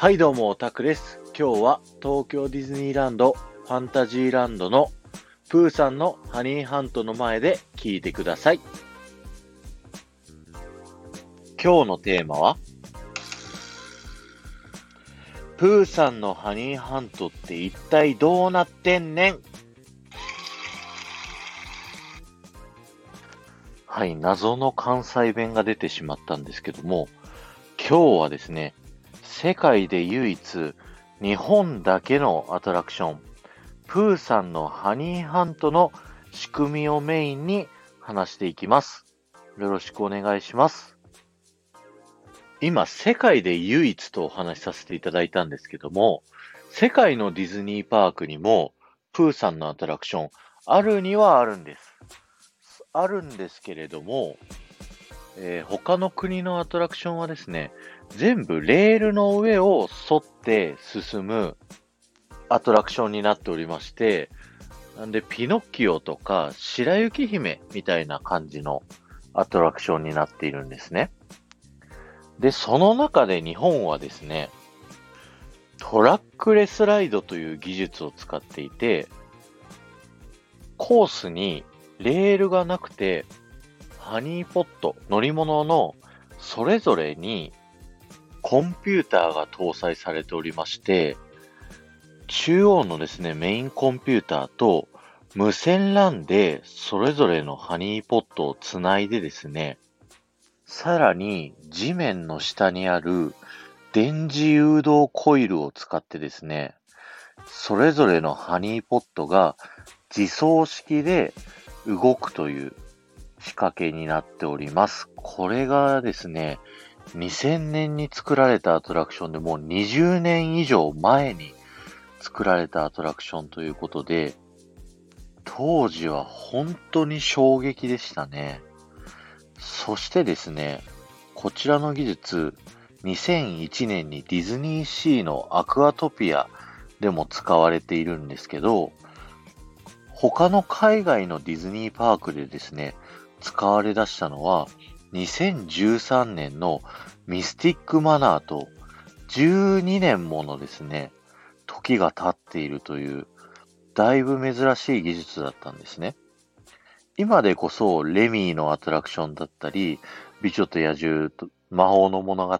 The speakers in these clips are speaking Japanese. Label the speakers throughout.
Speaker 1: はいどうも、タクです。今日は東京ディズニーランドファンタジーランドのプーさんのハニーハントの前で聞いてください。今日のテーマはプーさんのハニーハントって一体どうなってんねんはい、謎の関西弁が出てしまったんですけども、今日はですね、世界で唯一、日本だけのアトラクション、プーさんのハニーハントの仕組みをメインに話していきます。よろしくお願いします。今、世界で唯一とお話しさせていただいたんですけども、世界のディズニーパークにも、プーさんのアトラクション、あるにはあるんです。あるんですけれども、えー、他の国のアトラクションはですね、全部レールの上を沿って進むアトラクションになっておりまして、なんで、ピノッキオとか白雪姫みたいな感じのアトラクションになっているんですね。で、その中で日本はですね、トラックレスライドという技術を使っていて、コースにレールがなくて、ハニーポット、乗り物のそれぞれにコンピューターが搭載されておりまして、中央のですね、メインコンピューターと無線 LAN でそれぞれのハニーポットをつないでですね、さらに地面の下にある電磁誘導コイルを使ってですね、それぞれのハニーポットが自走式で動くという仕掛けになっております。これがですね、2000年に作られたアトラクションでもう20年以上前に作られたアトラクションということで、当時は本当に衝撃でしたね。そしてですね、こちらの技術、2001年にディズニーシーのアクアトピアでも使われているんですけど、他の海外のディズニーパークでですね、使われ出したのは、2013年のミスティックマナーと12年ものですね、時が経っているという、だいぶ珍しい技術だったんですね。今でこそ、レミーのアトラクションだったり、美女と野獣と魔法の物語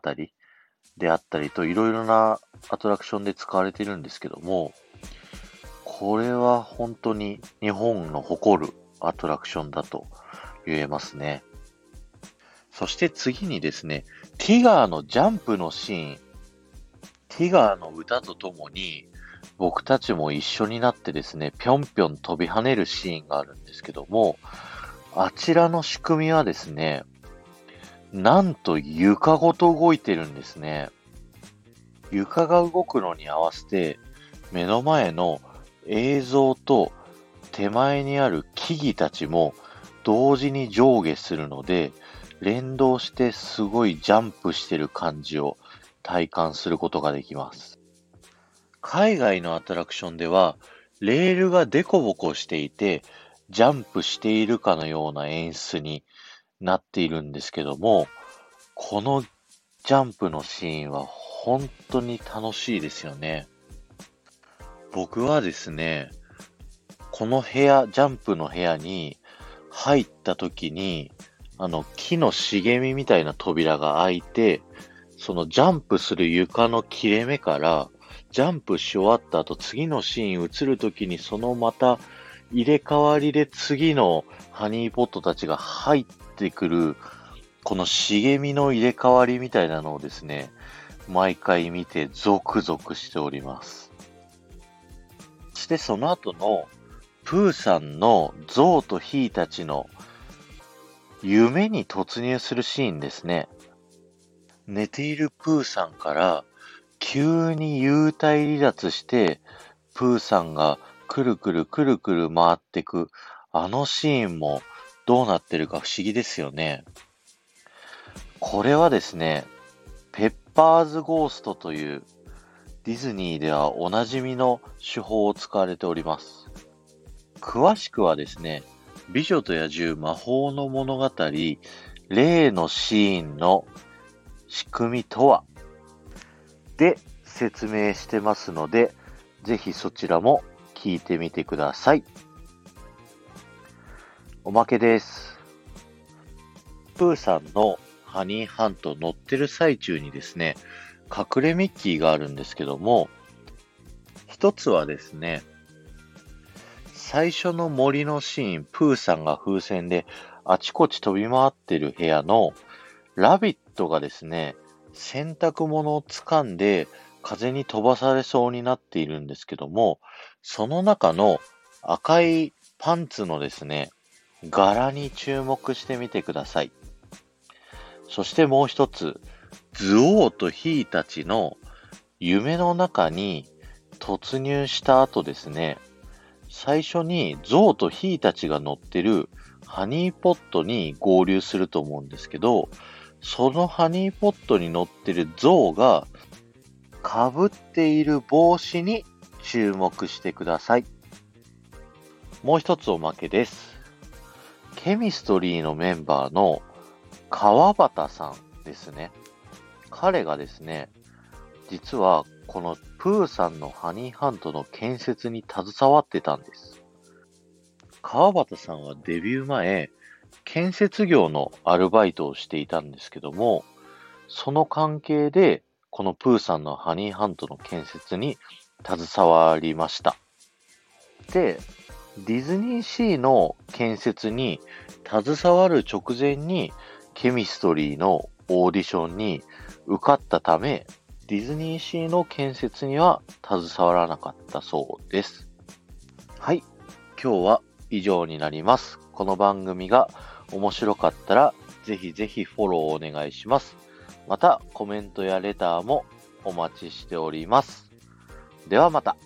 Speaker 1: であったりと、いろいろなアトラクションで使われているんですけども、これは本当に日本の誇るアトラクションだと言えますね。そして次にですね、ティガーのジャンプのシーン、ティガーの歌とともに、僕たちも一緒になってですね、ぴょんぴょん飛び跳ねるシーンがあるんですけども、あちらの仕組みはですね、なんと床ごと動いてるんですね。床が動くのに合わせて、目の前の映像と手前にある木々たちも同時に上下するので、連動してすごいジャンプしてる感じを体感することができます。海外のアトラクションでは、レールがデコボコしていて、ジャンプしているかのような演出になっているんですけども、このジャンプのシーンは本当に楽しいですよね。僕はですね、この部屋、ジャンプの部屋に入った時に、あの、木の茂みみたいな扉が開いて、そのジャンプする床の切れ目から、ジャンプし終わった後、次のシーン映るときに、そのまた入れ替わりで次のハニーポットたちが入ってくる、この茂みの入れ替わりみたいなのをですね、毎回見てゾクゾクしております。そしてその後のプーさんのゾウとヒーたちの夢に突入するシーンですね。寝ているプーさんから急に幽体離脱して、プーさんがくるくるくるくる回ってく、あのシーンもどうなってるか不思議ですよね。これはですね、ペッパーズゴーストというディズニーではおなじみの手法を使われております。詳しくはですね、美女と野獣魔法の物語、例のシーンの仕組みとは？で、説明してますので、ぜひそちらも聞いてみてください。おまけです。プーさんのハニーハント乗ってる最中にですね、隠れミッキーがあるんですけども、一つはですね、最初の森のシーン、プーさんが風船であちこち飛び回ってる部屋のラビットがですね、洗濯物を掴んで風に飛ばされそうになっているんですけども、その中の赤いパンツのですね、柄に注目してみてください。そしてもう一つ、ズオーとヒーたちの夢の中に突入した後ですね、最初にゾウとヒーたちが乗ってるハニーポットに合流すると思うんですけど、そのハニーポットに乗ってるゾウが被っている帽子に注目してください。もう一つおまけです。ケミストリーのメンバーの川端さんですね。彼がですね、実はこのプーさんのハニーハントの建設に携わってたんです。川端さんはデビュー前、建設業のアルバイトをしていたんですけども、その関係で、このプーさんのハニーハントの建設に携わりました。で、ディズニーシーの建設に携わる直前にケミストリーのオーディションに受かったため、ディズニーシーの建設には携わらなかったそうです。はい。今日は以上になります。この番組が面白かったら、ぜひぜひフォローお願いします。また、コメントやレターもお待ちしております。ではまた。